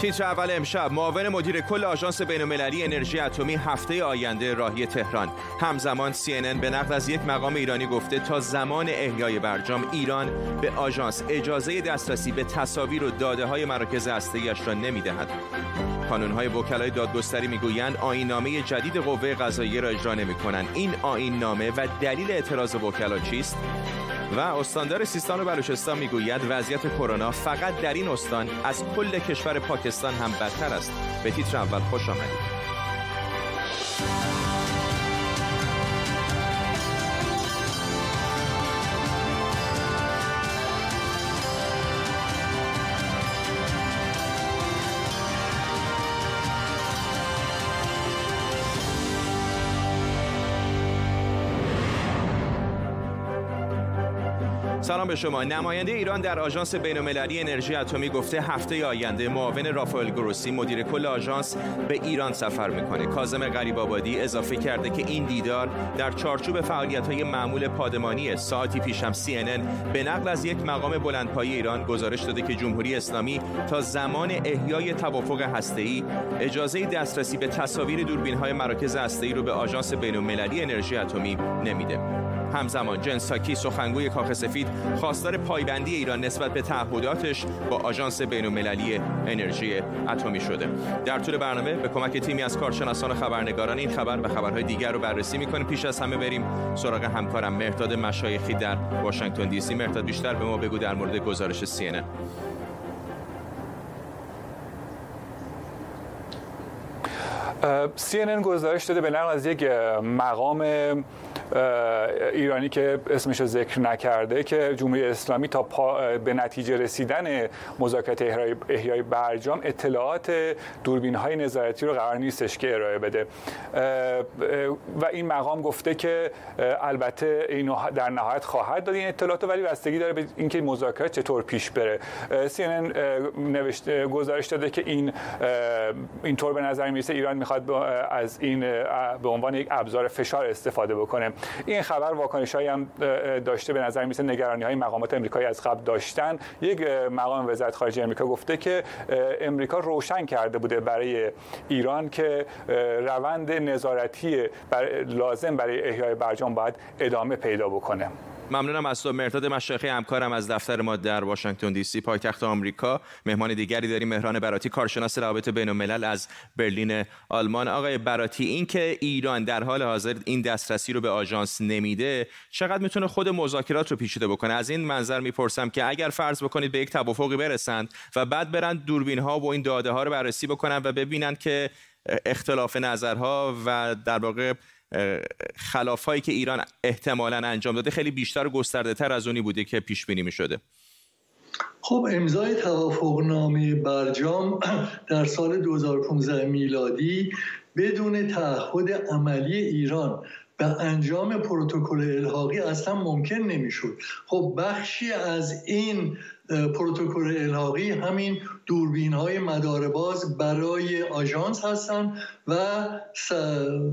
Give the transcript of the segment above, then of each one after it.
تیتر اول امشب معاون مدیر کل آژانس بین‌المللی انرژی اتمی هفته آینده راهی تهران. همزمان CNN به نقل از یک مقام ایرانی گفته تا زمان احیای برجام ایران به آژانس اجازه دسترسی به تصاویر و داده های مراکز هسته‌ایش را نمی‌دهد. های وکلای دادگستری می‌گویند نامه جدید قوه قضاییه را اجرا نمی‌کنند. این آیین نامه و دلیل اعتراض وکلا چیست؟ و استاندار سیستان و بلوچستان می‌گوید وضعیت کرونا فقط در این استان از کل کشور پاکستان هم بدتر است. به تیتر اول خوش آمدید. سلام به شما. نماینده ایران در آژانس بین‌المللی انرژی اتمی گفته هفته آینده معاون رافائل گروسی مدیر کل آژانس به ایران سفر می‌کنه. کاظم غریب آبادی اضافه کرده که این دیدار در چارچوب فعالیت‌های معمول پادمانی ساعتی پیش هم CNN به نقل از یک مقام بلندپایه ایران گزارش داده که جمهوری اسلامی تا زمان احیای توافق هسته‌ای اجازه دسترسی به تصاویر دوربین‌های مراکز هسته‌ای رو به آژانس بین‌المللی انرژی اتمی نمیده. همزمان جنساکی سخنگوی کاخ سفید خواستار پایبندی ایران نسبت به تعهداتش با آژانس بین‌المللی انرژی اتمی شده. در طول برنامه به کمک تیمی از کارشناسان و خبرنگاران این خبر و خبرهای دیگر رو بررسی می‌کنیم. پیش از همه بریم سراغ همکارم مرداد مشایخی در واشنگتن دی سی. مرداد بیشتر به ما بگو در مورد گزارش سی CNN گزارش داده به نقل از یک مقام ایرانی که اسمش رو ذکر نکرده که جمهوری اسلامی تا به نتیجه رسیدن مذاکرات احیای برجام اطلاعات دوربین های نظارتی رو قرار نیستش که ارائه بده. و این مقام گفته که البته اینو در نهایت خواهد داد این اطلاعات ولی بستگی داره به اینکه مذاکرات چطور پیش بره. CNN نوشته گزارش داده که این اینطور به نظر می‌رسه ایران می‌خواد از این به عنوان یک ابزار فشار استفاده بکنه. این خبر واکنش هم داشته به نظر میسه نگرانی های مقامات امریکایی از قبل داشتن. یک مقام وزارت خارجه امریکا گفته که امریکا روشن کرده بوده برای ایران که روند نظارتی لازم برای احیای برجام باید ادامه پیدا بکنه. ممنونم از تو مرتاد مشایخی همکارم از دفتر ما در واشنگتن دی سی پایتخت آمریکا. مهمان دیگری داریم مهران براتی کارشناس روابط بین الملل از برلین آلمان. آقای براتی اینکه ایران در حال حاضر این دسترسی رو به آژانس نمیده چقدر می‌تونه خود مذاکرات رو پیچیده بکنه؟ از این منظر می‌پرسم که اگر فرض بکنید به یک توافقی برسند و بعد برند دوربین ها و این داده ها رو بررسی بکنن و ببینن که اختلاف نظرها و در واقع خلافهایی که ایران احتمالا انجام داده خیلی بیشتر و گسترده تر از اونی بوده که پیش بینی می شده خب امضای توافقنامه برجام در سال 2015 میلادی بدون تعهد عملی ایران به انجام پروتکل الحاقی اصلا ممکن نمی‌شد. خب بخشی از این پروتکل الحاقی همین دوربین های مدارباز برای آژانس هستند و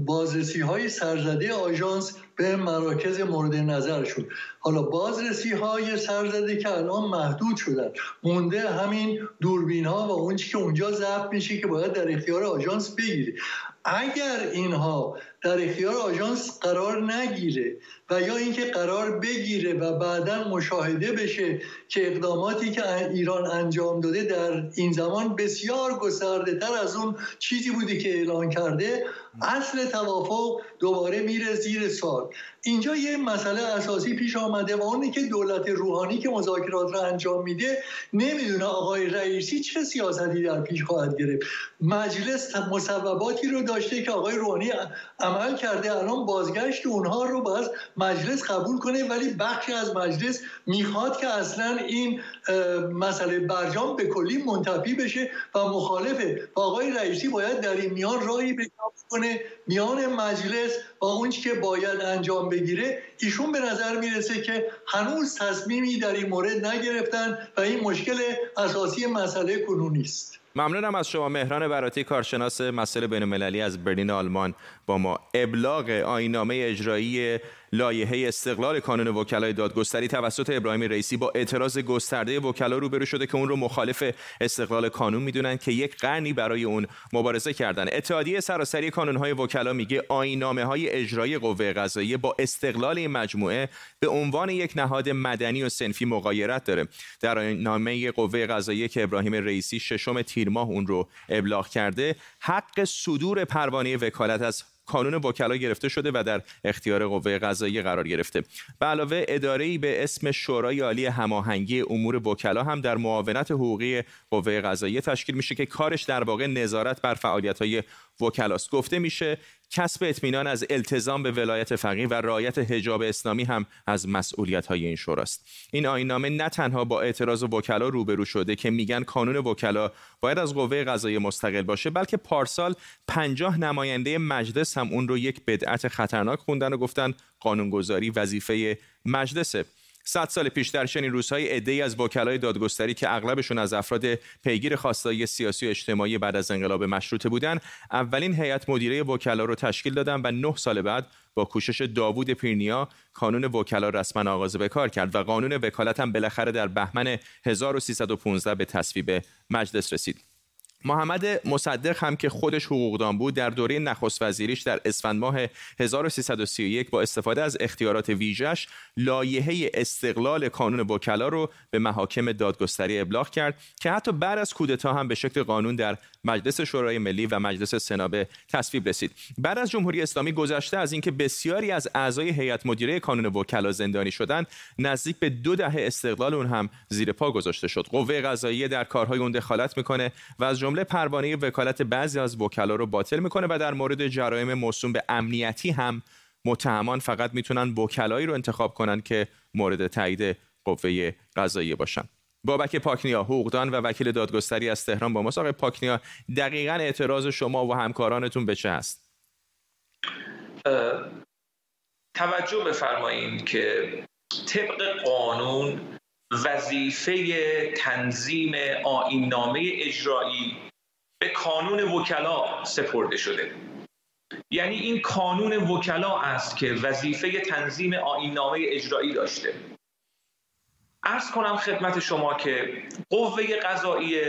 بازرسی های سرزده آژانس به مراکز مورد نظرشون. حالا بازرسی های سرزده که الان محدود شدن مونده همین دوربین ها و اون که اونجا ضبط میشه که باید در اختیار آژانس بگیره. اگر اینها در اختیار آژانس قرار نگیره و یا اینکه قرار بگیره و بعدا مشاهده بشه که اقداماتی که ایران انجام داده در این زمان بسیار گسترده تر از اون چیزی بودی که اعلان کرده اصل توافق دوباره میره زیر سال اینجا یه مسئله اساسی پیش آمده و اونی که دولت روحانی که مذاکرات را انجام میده نمی‌دونه آقای رئیسی چه سیاستی در پیش خواهد گرفت. مجلس مصوباتی رو داشته که آقای روحانی عمل کرده الان بازگشت اونها رو باز مجلس قبول کنه ولی بخشی از مجلس می‌خواد که اصلا این مسئله برجام به کلی منتفی بشه و مخالفه و آقای رئیسی باید در این میان راهی پیدا کنه. میان مجلس با اون که باید انجام بگیره ایشون به نظر می‌رسه که هنوز تصمیمی در این مورد نگرفتن و این مشکل اساسی مسئله کنونی است ممنونم از شما مهران براتی کارشناس مسئله بین المللی از برلین آلمان با ما. ابلاغ آینامه اجرایی لایحه استقلال کانون وکلای دادگستری توسط ابراهیم رئیسی با اعتراض گسترده وکلا روبرو شده که اون رو مخالف استقلال کانون می‌دونن که یک قرنی برای اون مبارزه کردن. اتحادیه سراسری کانونهای وکلا میگه آینامه های اجرایی قوه قضاییه با استقلال این مجموعه به عنوان یک نهاد مدنی و سنفی مغایرت داره. در آینامه قوه قضاییه که ابراهیم رئیسی ششم تیر ماه اون رو ابلاغ کرده حق صدور پروانه وکالت از کانون وکلا گرفته شده و در اختیار قوه قضاییه قرار گرفته. به علاوه اداره به اسم شورای عالی هماهنگی امور وکلا هم در معاونت حقوقی قوه قضاییه تشکیل میشه که کارش در واقع نظارت بر فعالیت های وکلاست گفته میشه کسب اطمینان از التزام به ولایت فقیه و رعایت حجاب اسلامی هم از مسئولیت های این شوراست. این آینامه نه تنها با اعتراض وکلا روبرو شده که میگن کانون وکلا باید از قوه قضایی مستقل باشه بلکه پارسال پنجاه نماینده مجلس هم اون رو یک بدعت خطرناک خوندن و گفتن قانونگذاری وظیفه مجلسه. صد سال پیش در چنین روزهای عده‌ای از وکلای دادگستری که اغلبشون از افراد پیگیر خواستای سیاسی و اجتماعی بعد از انقلاب مشروطه بودند اولین هیئت مدیره وکلا رو تشکیل دادن و نه سال بعد با کوشش داوود پیرنیا کانون وکلا رسما آغاز به کار کرد و قانون وکالت هم بالاخره در بهمن 1315 به تصویب مجلس رسید. محمد مصدق هم که خودش حقوقدان بود در دوره نخست وزیریش در اسفند ماه 1331 با استفاده از اختیارات ویژش لایحه استقلال کانون وکلا رو به محاکم دادگستری ابلاغ کرد که حتی بعد از کودتا هم به شکل قانون در مجلس شورای ملی و مجلس سنا به تصویب رسید. بعد از جمهوری اسلامی گذشته از اینکه بسیاری از اعضای هیئت مدیره کانون وکلا زندانی شدند نزدیک به دو دهه استقلال اون هم زیر پا گذاشته شد. قوه قضاییه در کارهای اون دخالت می‌کنه و از پروانه وکالت بعضی از وکلا رو باطل می‌کنه و در مورد جرایم موسوم به امنیتی هم متهمان فقط می‌تونن وکلایی رو انتخاب کنن که مورد تایید قوه قضاییه باشن. بابک پاکنیا حقوقدان و وکیل دادگستری از تهران با ما. پاکنیا دقیقا اعتراض شما و همکارانتون به چه است؟ توجه بفرمایید که طبق قانون وظیفه تنظیم آیننامه اجرایی به کانون وکلا سپرده شده. یعنی این کانون وکلا است که وظیفه تنظیم آیننامه اجرایی داشته. ارز کنم خدمت شما که قوه قضایی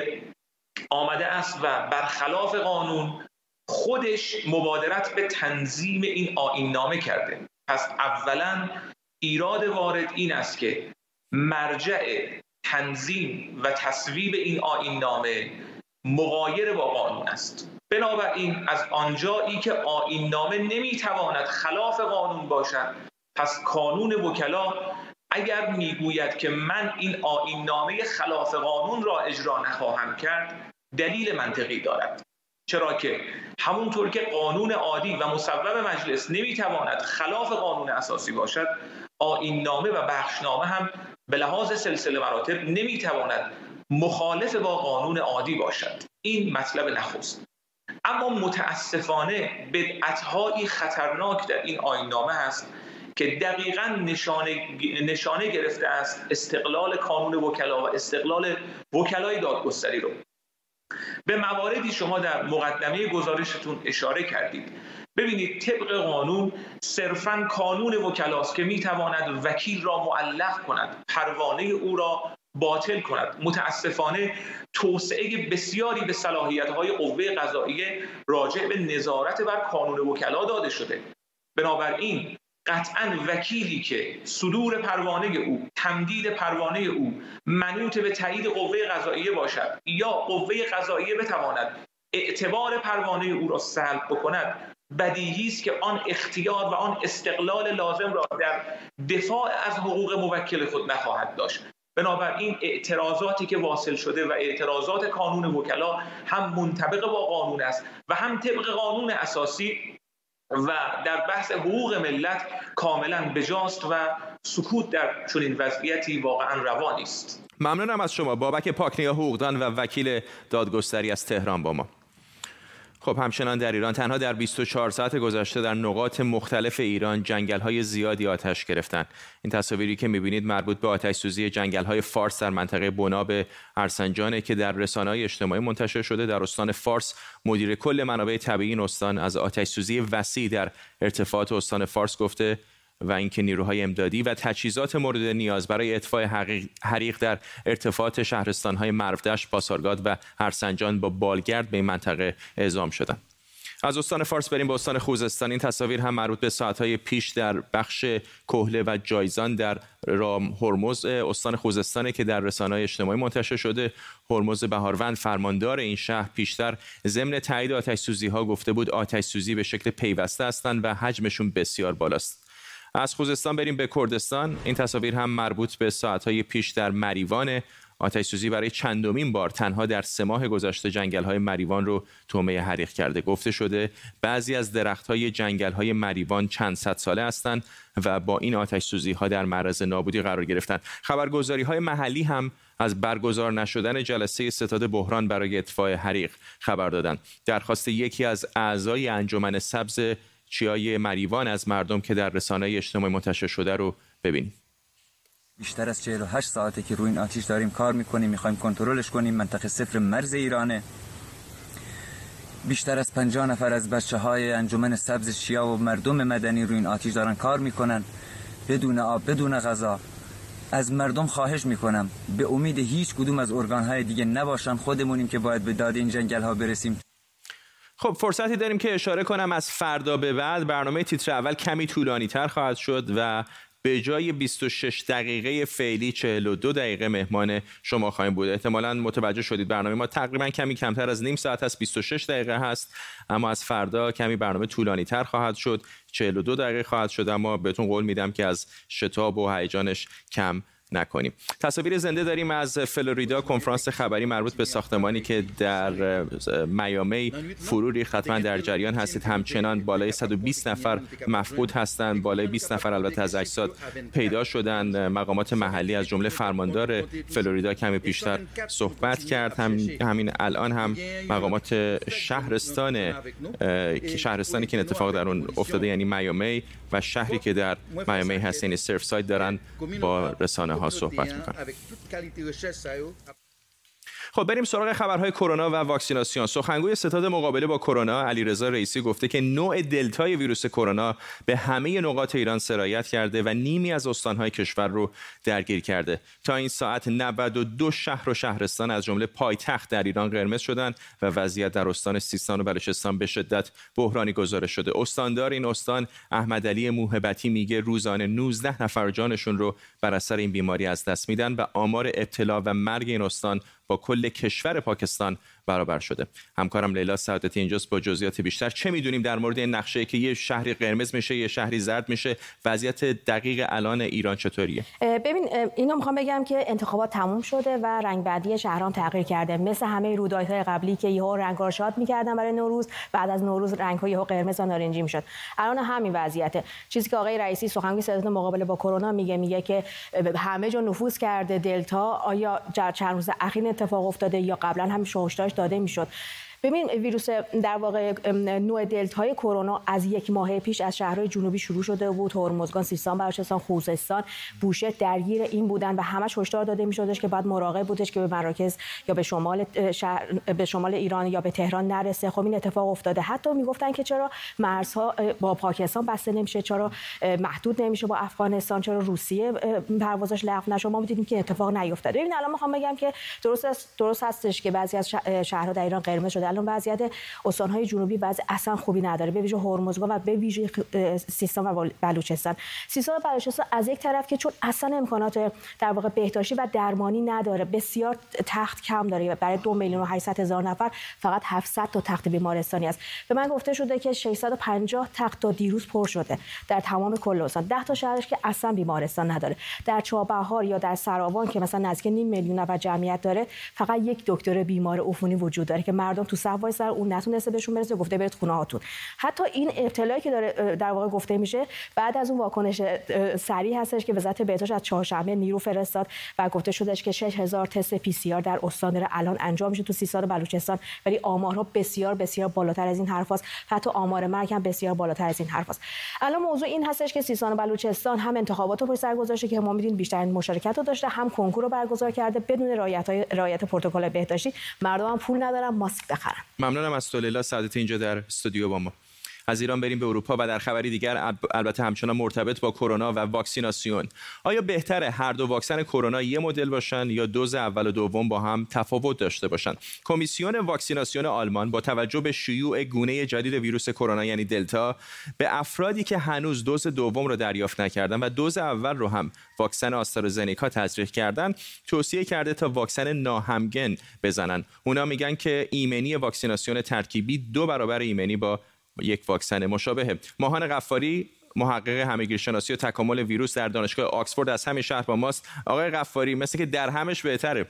آمده است و برخلاف قانون خودش مبادرت به تنظیم این آیننامه کرده. پس اولا ایراد وارد این است که مرجع تنظیم و تصویب این آین نامه مغایر با قانون است. بنابراین از آنجایی که آین نامه نمی‌تواند خلاف قانون باشد پس کانون وکلا اگر می‌گوید که من این آین نامه خلاف قانون را اجرا نخواهم کرد دلیل منطقی دارد. چرا که همونطور که قانون عادی و مصوب مجلس نمی‌تواند خلاف قانون اساسی باشد آین نامه و بخشنامه هم به لحاظ سلسله مراتب نمی‌تواند مخالف با قانون عادی باشد. این مطلب نخست. اما متاسفانه بدعتهایی خطرناک در این آینامه هست که دقیقا نشانه, نشانه گرفته است استقلال کانون وکلا و استقلال وکلای دادگستری رو. به مواردی شما در مقدمه گزارشتون اشاره کردید. ببینید طبق قانون صرفا کانون وکلاست که می‌تواند وکیل را معلق کند پروانه او را باطل کند. متاسفانه توسعه بسیاری به صلاحیت های قوه قضاییه راجع به نظارت بر کانون وکلا داده شده. بنابراین قطعا وکیلی که صدور پروانه او تمدید پروانه او منوط به تایید قوه قضاییه باشد یا قوه قضاییه بتواند اعتبار پروانه او را سلب بکند بدیهی است که آن اختیار و آن استقلال لازم را در دفاع از حقوق موکل خود نخواهد داشت. بنابراین اعتراضاتی که واصل شده و اعتراضات کانون وکلا هم منطبق با قانون است و هم طبق قانون اساسی و در بحث حقوق ملت کاملا بجاست و سکوت در چنین وضعیتی واقعا روانی است ممنونم از شما. بابک پاکنیا حقوقدان و وکیل دادگستری از تهران با ما. خب همچنان در ایران تنها در 24 ساعت گذشته در نقاط مختلف ایران جنگل های زیادی آتش گرفتن این تصاویری که می‌بینید مربوط به آتش سوزی جنگل های فارس در منطقه بناب ارسنجانه که در رسانه های اجتماعی منتشر شده در استان فارس مدیر کل منابع طبیعی این استان از آتش سوزی وسیع در ارتفاعات استان فارس گفته و اینکه نیروهای امدادی و تجهیزات مورد نیاز برای اطفاء حریق در ارتفاعات شهرستانهای مرودشت، پاسارگاد و هرسنجان با بالگرد به این منطقه اعزام شدند. از استان فارس بریم به استان خوزستان. این تصاویر هم مربوط به ساعتهای پیش در بخش کهله و جایزان در رام هرمز استان خوزستانه که در رسانه‌های اجتماعی منتشر شده. هرمز بهاروند فرماندار این شهر پیشتر ضمن تایید آتش سوزی ها گفته بود آتش سوزی به شکل پیوسته هستند و حجمشون بسیار بالاست. از خوزستان بریم به کردستان. این تصاویر هم مربوط به ساعتهای پیش در مریوان. آتش سوزی برای چندمین بار تنها در سه ماه گذشته جنگل های مریوان رو تومه حریق کرده. گفته شده بعضی از درخت های جنگل های مریوان چند صد ساله هستند و با این آتش سوزی ها در معرض نابودی قرار گرفتن خبرگزاری های محلی هم از برگزار نشدن جلسه ستاد بحران برای اطفاء حریق خبر دادند. درخواست یکی از اعضای انجمن سبز چیای مریوان از مردم که در رسانه اجتماعی منتشر شده رو ببینیم. بیشتر از 48 ساعته که روی این آتیش داریم کار می‌کنیم می‌خوایم کنترلش کنیم. منطقه صفر مرز ایرانه. بیشتر از 50 نفر از بچه های انجمن سبز شیا و مردم مدنی روی این آتیش دارن کار می‌کنن. بدون آب بدون غذا. از مردم خواهش می‌کنم. به امید هیچ کدوم از ارگان های دیگه نباشن. خودمونیم که باید به داد این جنگل ها برسیم. خب فرصتی داریم که اشاره کنم از فردا به بعد. برنامه تیتر اول کمی طولانی تر خواهد شد و به جای 26 دقیقه فعلی 42 دقیقه مهمان شما خواهیم بود. احتمالا متوجه شدید برنامه ما تقریبا کمی کمتر از نیم ساعت است 26 دقیقه هست. اما از فردا کمی برنامه طولانی تر خواهد شد. 42 دقیقه خواهد شد اما بهتون قول میدم که از شتاب و هیجانش کم نکنیم. تصاویر زنده داریم از فلوریدا کنفرانس خبری مربوط به ساختمانی که در میامی فرو ریخت. حتما در جریان هستید. همچنان بالای 120 نفر مفقود هستند. بالای 20 نفر البته از اجساد پیدا شدند. مقامات محلی از جمله فرماندار فلوریدا کمی پیشتر صحبت کرد. هم همین الان هم مقامات شهرستان شهرستانی که اتفاق در اون افتاده یعنی میامی و شهری که در میامی هست یعنی سرف ساید دارن با رسانه ها صحبت می‌کنن خب بریم سراغ خبرهای کرونا و واکسیناسیون. سخنگوی ستاد مقابله با کرونا علیرضا رئیسی گفته که نوع دلتای ویروس کرونا به همه نقاط ایران سرایت کرده و نیمی از استانهای کشور رو درگیر کرده. تا این ساعت 92 شهر و شهرستان از جمله پایتخت در ایران قرمز شدند و وضعیت در استان سیستان و بلوچستان به شدت بحرانی گزارش شده. استاندار این استان احمد علی موهبتی میگه روزانه 19 نفر جانشون رو بر اثر این بیماری از دست میدن و آمار ابتلا و مرگ این استان با کل کشور پاکستان برابر شده. همکارم لیلا سعادتی اینجاست با جزئیات بیشتر. چه می‌دونیم در مورد این نقشه که یه شهری قرمز میشه یه شهری زرد میشه وضعیت دقیق الان ایران چطوریه؟ ببین اینو می‌خوام بگم که انتخابات تموم شده و رنگ بعدی شهرام تغییر کرده. مثل همه رویدادهای قبلی که یهو رنگ شاد می‌کردن برای نوروز بعد از نوروز رنگ ها یهو قرمز و نارنجی می‌شد. الان همین وضعیته. چیزی که آقای رئیسی سخنگوی ستاد مقابله با کرونا میگه میگه که همه جا نفوذ کرده دلتا آیا چند روز اخیر اتفاق افتاده یا قبلا هم شوشتاش داده می‌شد. ببین ویروس در واقع نوع دلتا های کرونا از یک ماه پیش از شهرهای جنوبی شروع شده بود. هرمزگان سیستان بلوچستان خوزستان بوشهر درگیر این بودن و همش هشدار داده میشدش که بعد مراقب بودش که به مراکز یا به شمال شهر به شمال ایران یا به تهران نرسه. خب این اتفاق افتاده. حتی می‌گفتن که چرا مرزها با پاکستان بسته نمیشه چرا محدود نمیشه با افغانستان چرا روسیه پروازش لغو نشه. ما دیدیم که اتفاق نیفتاده. ببین الان می‌خوام بگم که درست درست هستش که بعضی از شهرها در ایران قرمز شده. الان وضعیت استانهای جنوبی وضع اصلا خوبی نداره. به ویژه هرمزگان و به ویژه سیستان و بلوچستان. سیستان و بلوچستان از یک طرف که چون اصلا امکانات در واقع بهداشتی و درمانی نداره بسیار تخت کم داره برای دو میلیون و 800 هزار نفر فقط 700 تا تخت بیمارستانی است. به من گفته شده که 650 تخت تا دیروز پر شده در تمام کل استان. 10 تا شهرش که اصلا بیمارستان نداره. در چابهار یا در سراوان که مثلا نزدیک نیم میلیون نفر جمعیت داره فقط یک دکتر بیمار عفونی وجود داره که مردم تو صف سر اون نتونسته بهشون برسه گفته برید خونه هاتون. حتی این ابتلایی که داره در واقع گفته میشه بعد از اون واکنش سریع هستش که وزارت بهداشت از چهارشنبه نیرو فرستاد و گفته شدش که 6000 تست PCR در استان داره الان انجام میشه تو سیستان بلوچستان. ولی آمارها بسیار بسیار بالاتر از این حرفاست حتی آمار مرگ هم بسیار بالاتر از این حرفاست الان موضوع این هستش که سیستان و بلوچستان هم انتخابات رو پشت سر گذاشته که ما می‌دونیم بیشترین مشارکت رو داشته هم کنکور رو برگزار کرده بدون رعایت رعایت پروتکل بهداشتی. مردم هم پول ندارن ماسک بخرن ممنونم از تولیلا سعادت اینجا در استودیو با ما. از ایران بریم به اروپا و در خبری دیگر البته همچنان مرتبط با کرونا و واکسیناسیون. آیا بهتره هر دو واکسن کرونا یه مدل باشن یا دوز اول و دوم با هم تفاوت داشته باشند کمیسیون واکسیناسیون آلمان با توجه به شیوع گونه جدید ویروس کرونا یعنی دلتا به افرادی که هنوز دوز دوم رو دریافت نکردن و دوز اول رو هم واکسن آسترازنیکا تزریق کردن توصیه کرده تا واکسن ناهمگن بزنن. اونا میگن که ایمنی واکسیناسیون ترکیبی دو برابر ایمنی با یک واکسن مشابه ماهان قفاری محقق همگیر شناسی و تکامل ویروس در دانشگاه آکسفورد از همین شهر با ماست. آقای قفاری مثل که در همش بهتره.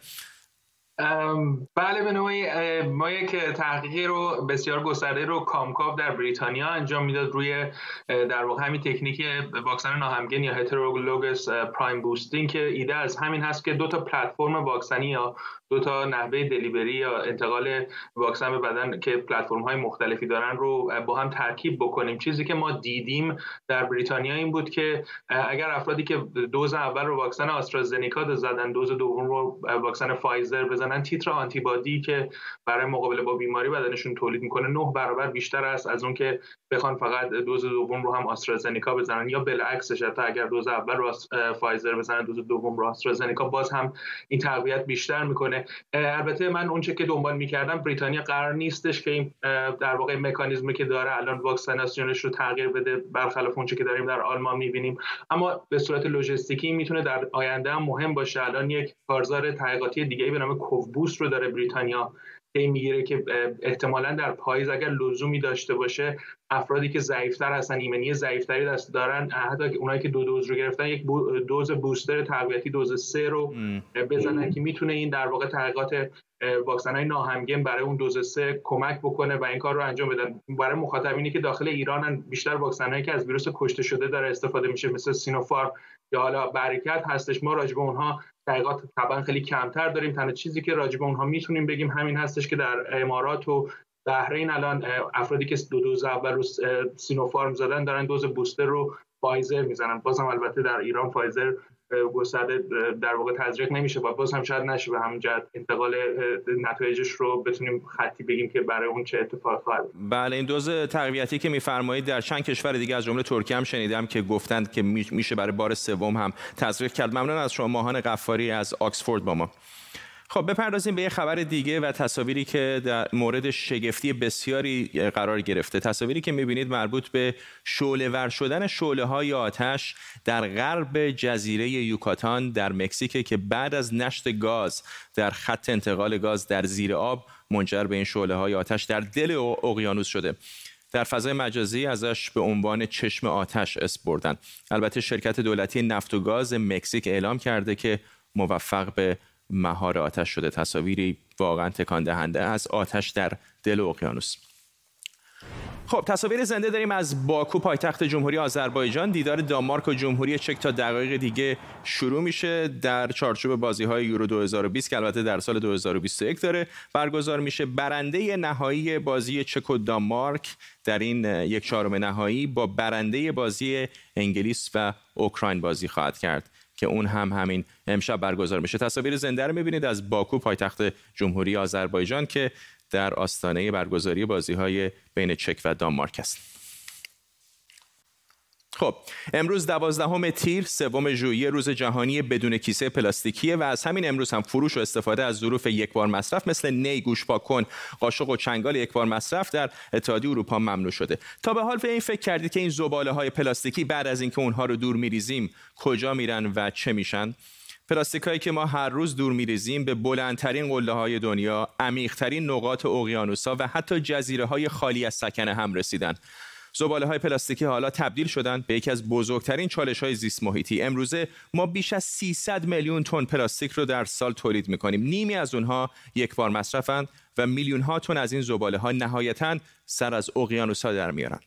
بله به نوعی ما یک تحقیقی رو بسیار گسترده رو کامکاف در بریتانیا انجام می‌داد روی در واقع همین تکنیک واکسن ناهمگن یا هترولوگس پرایم بوستینگ که ایده از همین هست که دو تا پلتفرم واکسنی یا دو تا نحوه دلیوری یا انتقال واکسن به بدن که پلتفرم های مختلفی دارن رو با هم ترکیب بکنیم. چیزی که ما دیدیم در بریتانیا این بود که اگر افرادی که دوز اول رو واکسن آسترازنکا زدن دوز دوم رو واکسن فایزر بزنن تیتر آنتی‌بادی که برای مقابله با بیماری بدنشون تولید می‌کنه نه برابر بیشتر است از اون که بخوان فقط دوز دوم رو هم آسترازنکا بزنن یا بالعکسش حتی اگر دوز اول رو فایزر بزنن دوز دوم رو آسترازنکا باز هم این تقویت بیشتر می‌کنه. البته من اونچه که دنبال می‌کردم بریتانیا قرار نیستش که این در واقع مکانیزمی که داره الان واکسیناسیونش رو تغییر بده برخلاف اونچه که داریم در آلمان می‌بینیم. اما به صورت لوجستیکی می‌تونه در آینده هم مهم باشه. الان یک کارزار تحقیقاتی دیگه به نام کووبوست رو داره بریتانیا این می‌گیره که احتمالا در پاییز اگر لزومی داشته باشه افرادی که ضعیفتر هستن ایمنی ضعیفتری دست دارن حتی اونایی که دو دوز رو گرفتن یک دوز بوستر تقویتی دوز سه رو بزنن که می‌تونه این در واقع تحقیقات واکسن های ناهمگن برای اون دوز سه کمک بکنه و این کار رو انجام بدن برای مخاطبینی که داخل ایرانن بیشتر واکسن هایی که از ویروس کشته شده داره استفاده میشه مثل سینوفارم یا حالا برکت هستش. ما راجع به اونها تحقیقات طبعا خیلی کمتر داریم. تنها چیزی که راجع به اونها می‌تونیم بگیم همین هستش که در امارات و بحرین الان افرادی که دو دوز اول رو سینوفارم زدن دارن دوز booster رو فایزر می‌زنن. بازم البته در ایران فایزر گسترده در واقع تزریق نمیشه و باز هم شاید نشه به همون جهت انتقال نتایجش رو بتونیم خطی بگیم که برای اون چه اتفاق خواهد بله این دوز تقویتی که میفرمایید در چند کشور دیگه از جمله ترکیه هم شنیدم که گفتند که میشه برای بار سوم هم تزریق کرد. ممنون از شما ماهان قفاری از آکسفورد با ما. خب بپردازیم به یه خبر دیگه و تصاویری که در مورد شگفتی بسیاری قرار گرفته. تصاویری که می‌بینید مربوط به شعله ور شدن شعله های آتش در غرب جزیره یوکاتان در مکزیک که بعد از نشت گاز در خط انتقال گاز در زیر آب منجر به این شعله های آتش در دل اقیانوس شده. در فضای مجازی ازش به عنوان چشم آتش اسم بردن. البته شرکت دولتی نفت و گاز مکزیک اعلام کرده که موفق به مهار آتش شده تصاویری واقعا تکان دهنده از آتش در دل اقیانوس. خب تصاویر زنده داریم از باکو پایتخت جمهوری آذربایجان. دیدار دانمارک و جمهوری چک تا دقایق دیگه شروع میشه در چارچوب بازی های یورو 2020 که البته در سال 2021 داره. برگزار میشه برنده نهایی بازی چک و دانمارک در این یک چهارم نهایی با برنده بازی انگلیس و اوکراین بازی خواهد کرد که اون هم همین امشب برگزار میشه. تصاویر زنده رو می‌بینید از باکو پایتخت جمهوری آذربایجان که در آستانه برگزاری بازی های بین چک و دانمارک است. خب امروز دوازدهم تیر سوم ژوئیه روز جهانی بدون کیسه پلاستیکیه و از همین امروز هم فروش و استفاده از ظروف یک بار مصرف مثل نی گوش کن قاشق و چنگال یک بار مصرف در اتحادیه اروپا ممنوع شده. تا به حال به این فکر کردید که این زباله های پلاستیکی بعد از اینکه اونها رو دور میریزیم کجا میرن و چه میشن؟ پلاستیک هایی که ما هر روز دور میریزیم به بلندترین قله های دنیا، عمیقترین نقاط اقیانوسا و حتی جزیره های خالی از سکنه هم رسیدن. زباله های پلاستیکی حالا تبدیل شدن به یکی از بزرگترین چالش های زیست محیطی امروزه ما بیش از 300 میلیون تن پلاستیک رو در سال تولید می‌کنیم. نیمی از اونها یک بار مصرفند و میلیون ها تن از این زباله ها نهایتا سر از اقیانوس ها در میارن.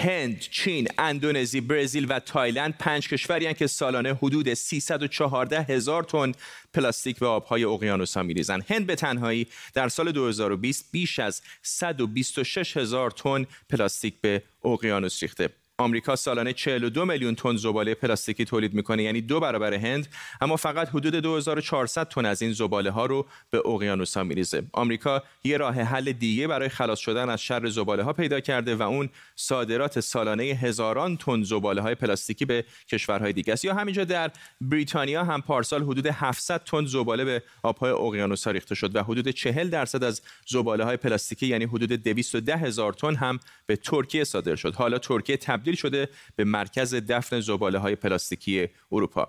هند، چین، اندونزی، برزیل و تایلند پنج کشوری که سالانه حدود 314 هزار تن پلاستیک به آبهای اقیانوس‌ها میریزند. هند به تنهایی در سال 2020 بیش از 126 هزار تن پلاستیک به اقیانوس ریخته. آمریکا سالانه 42 میلیون تن زباله پلاستیکی تولید می‌کنه یعنی دو برابر هند اما فقط حدود 2400 تن از این زباله ها رو به اقیانوس ها میریزه. آمریکا یه راه حل دیگه برای خلاص شدن از شر زباله ها پیدا کرده و اون صادرات سالانه هزاران تن زباله های پلاستیکی به کشورهای دیگه است. یا همینجا در بریتانیا هم پارسال حدود 700 تن زباله به آبهای اقیانوس ریخته شد و حدود 40 درصد از زباله های پلاستیکی یعنی حدود 210 هزار تن هم به ترکیه صادر شد. حالا ترکیه تبدیل شده به مرکز دفن زباله های پلاستیکی اروپا.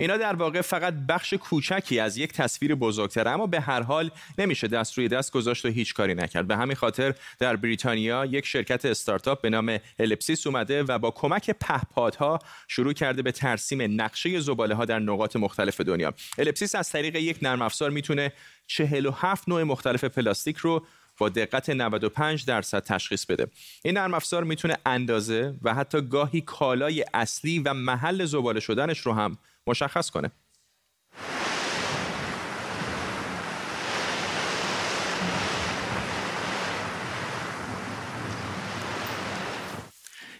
اینا در واقع فقط بخش کوچکی از یک تصویر بزرگتر اما به هر حال نمیشه دست روی دست گذاشت و هیچ کاری نکرد. به همین خاطر در بریتانیا یک شرکت استارتاپ به نام الپسیس اومده و با کمک پهپادها شروع کرده به ترسیم نقشه زباله ها در نقاط مختلف دنیا. الپسیس از طریق یک نرم افزار می‌تونه 47 نوع مختلف پلاستیک رو با دقت 95 درصد تشخیص بده. این نرم افزار می‌تونه اندازه و حتی گاهی کالای اصلی و محل زباله شدنش رو هم مشخص کنه.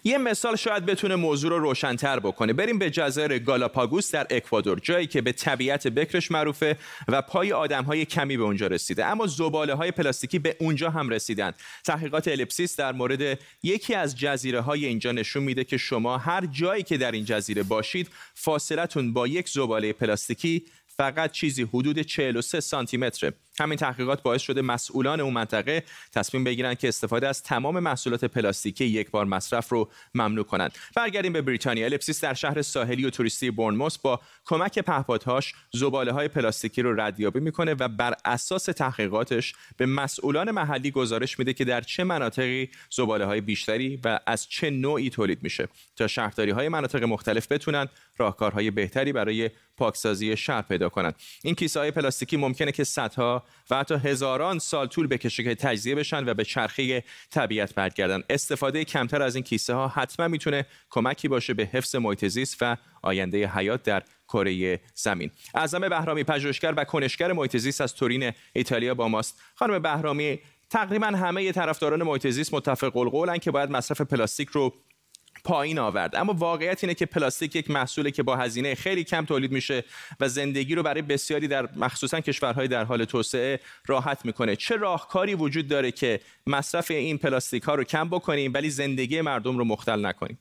یه مثال شاید بتونه موضوع رو روشنتر بکنه. بریم به جزایر گالاپاگوس در اکوادور جایی که به طبیعت بکرش معروفه و پای آدم های کمی به اونجا رسیده. اما زباله های پلاستیکی به اونجا هم رسیدن. تحقیقات الپسیس در مورد یکی از جزیره های اینجا نشون میده که شما هر جایی که در این جزیره باشید فاصلتون با یک زباله پلاستیکی فقط چیزی حدود 43 سانتی متره. همین تحقیقات باعث شده مسئولان اون منطقه تصمیم بگیرن که استفاده از تمام محصولات پلاستیکی یک بار مصرف رو ممنوع کنند. برگردیم به بریتانیا. الپسیس در شهر ساحلی و توریستی بورنموس با کمک پهپادهاش زباله های پلاستیکی رو ردیابی می‌کنه و بر اساس تحقیقاتش به مسئولان محلی گزارش میده که در چه مناطقی زباله های بیشتری و از چه نوعی تولید میشه تا شهرداری های مناطق مختلف بتونن راهکارهای بهتری برای پاکسازی شهر پیدا کنند. این کیسه های پلاستیکی ممکنه که صدها و حتی هزاران سال طول بکشه که تجزیه بشن و به چرخه طبیعت برگردن. استفاده کمتر از این کیسه ها حتما می‌تونه کمکی باشه به حفظ محیط زیست و آینده حیات در کره زمین. اعظم بهرامی پژوهشگر و کنشگر محیط زیست از تورین ایتالیا با ماست. خانم بهرامی تقریبا همه طرفداران محیط زیست متفق القولن که باید مصرف پلاستیک رو پایین آورد. اما واقعیت اینه که پلاستیک یک محصوله که با هزینه خیلی کم تولید میشه و زندگی رو برای بسیاری در مخصوصا کشورهای در حال توسعه راحت می‌کنه. چه راهکاری وجود داره که مصرف این پلاستیک ها رو کم بکنیم ولی زندگی مردم رو مختل نکنیم؟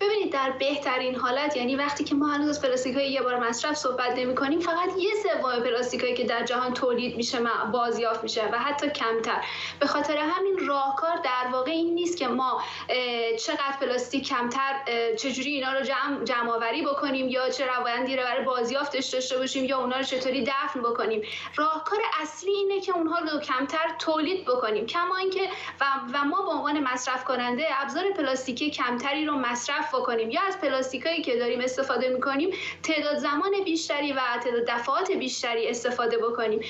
ببینید در بهترین حالت یعنی وقتی که ما هنوز از پلاستیک های یه بار مصرف صحبت نمی کنیم فقط یه سوم پلاستیک که در جهان تولید میشه بازیافت میشه و حتی کمتر. به خاطر همین راهکار در واقع این نیست که ما چقدر پلاستیک کمتر چجوری اینا رو جمع, جمع آوری بکنیم یا چه روندی رو برای بازیافتش داشته باشیم یا اونا رو چطوری دفن بکنیم. راهکار اصلی اینه که اونها رو کمتر تولید بکنیم. کما اینکه و, و ما به عنوان مصرف کننده ابزار پلاستیکی کمتری رو مصرف مصرف بکنیم. یا از پلاستیکایی که داریم استفاده می‌کنیم تعداد زمان بیشتری و تعداد دفعات بیشتری استفاده بکنیم.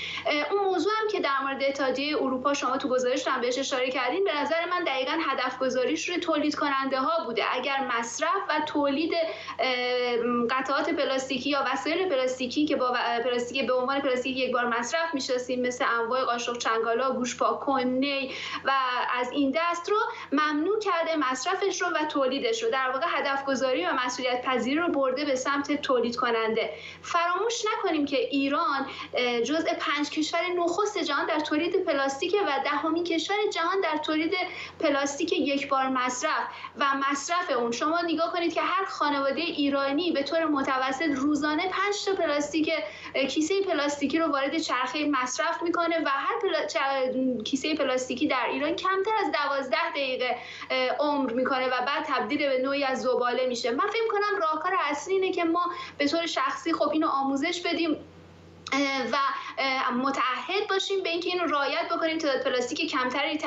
اون موضوع هم که در مورد اتحادیه اروپا شما تو گزارش هم بهش اشاره کردین به نظر من دقیقا هدف گذاریش روی تولید کننده ها بوده. اگر مصرف و تولید قطعات پلاستیکی یا وسایل پلاستیکی که با پلاستیک به عنوان پلاستیک یک بار مصرف می‌شناسیم مثل انواع قاشق چنگالا گوش پاک نی و از این دست رو ممنوع کرده مصرفش رو و تولیدش رو. در در واقع هدف گذاری و مسئولیت پذیری رو برده به سمت تولید کننده فراموش نکنیم که ایران جزء پنج کشور نخست جهان در تولید پلاستیک و دهمین کشور جهان در تولید پلاستیک یک بار مصرف و مصرف اون. شما نگاه کنید که هر خانواده ایرانی به طور متوسط روزانه 5 تا پلاستیک کیسه پلاستیکی رو وارد چرخه مصرف می‌کنه و هر کیسه پلاستیکی در ایران کمتر از 12 دقیقه عمر می‌کنه و بعد تبدیل به نوعی از زباله میشه. من فکر کنم راهکار اصلی اینه که ما به طور شخصی خب اینو آموزش بدیم و متعهد باشیم به اینکه اینو رعایت بکنیم تعداد پلاستیک کمتری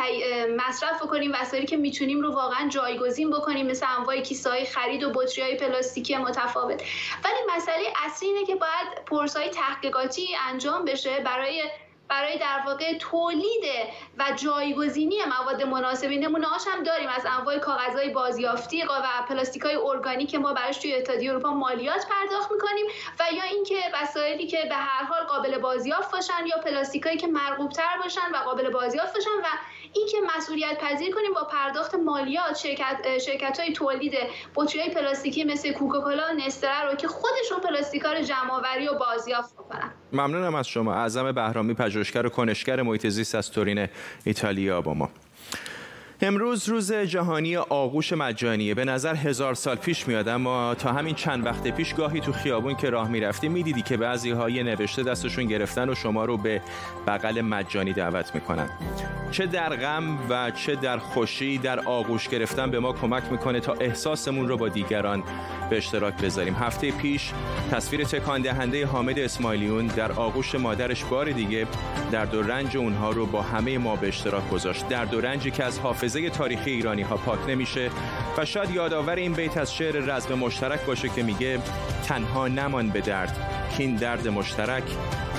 مصرف بکنیم وسایلی که می‌تونیم رو واقعا جایگزین بکنیم مثل انواع کیسه های خرید و بطری های پلاستیکی متفاوت. ولی مسئله اصلی اینه که باید پرسای تحقیقاتی انجام بشه برای برای در واقع تولید و جایگزینی مواد مناسبی. نمونه هم داریم از انواع کاغذهای بازیافتی و پلاستیک های ارگانیک ما براش توی اتحادیه اروپا مالیات پرداخت می‌کنیم و یا اینکه وسایلی که به هر حال قابل بازیافت باشن یا پلاستیکایی که مرغوب تر باشن و قابل بازیافت باشن و اینکه مسئولیت پذیر کنیم با پرداخت مالیات شرکت شرکت های تولید بطری پلاستیکی مثل کوکاکولا و نستره رو که خودشون پلاستیکا رو جمع آوری و بازیافت کنن ممنونم از شما. اعظم بهرامی پژوهشگر و کنشگر محیط زیست از تورین ایتالیا با ما. امروز روز جهانی آغوش مجانیه. به نظر هزار سال پیش میاد اما تا همین چند وقت پیش گاهی تو خیابون که راه می‌رفتی می‌دیدی که بعضی های نوشته دستشون گرفتن و شما رو به بغل مجانی دعوت می‌کنن. چه در غم و چه در خوشی در آغوش گرفتن به ما کمک می‌کنه تا احساسمون رو با دیگران به اشتراک بذاریم. هفته پیش تصویر تکان دهنده حامد اسماعیلیون در آغوش مادرش بار دیگه در دو رنج اونها رو با همه ما به اشتراک گذاشت. در دو رنجی که از حافظ حافظه تاریخی ایرانی ها پاک نمیشه و شاید یادآور این بیت از شعر رزم مشترک باشه که میگه تنها نمان به درد که این درد مشترک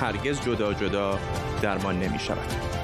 هرگز جدا جدا درمان نمی شود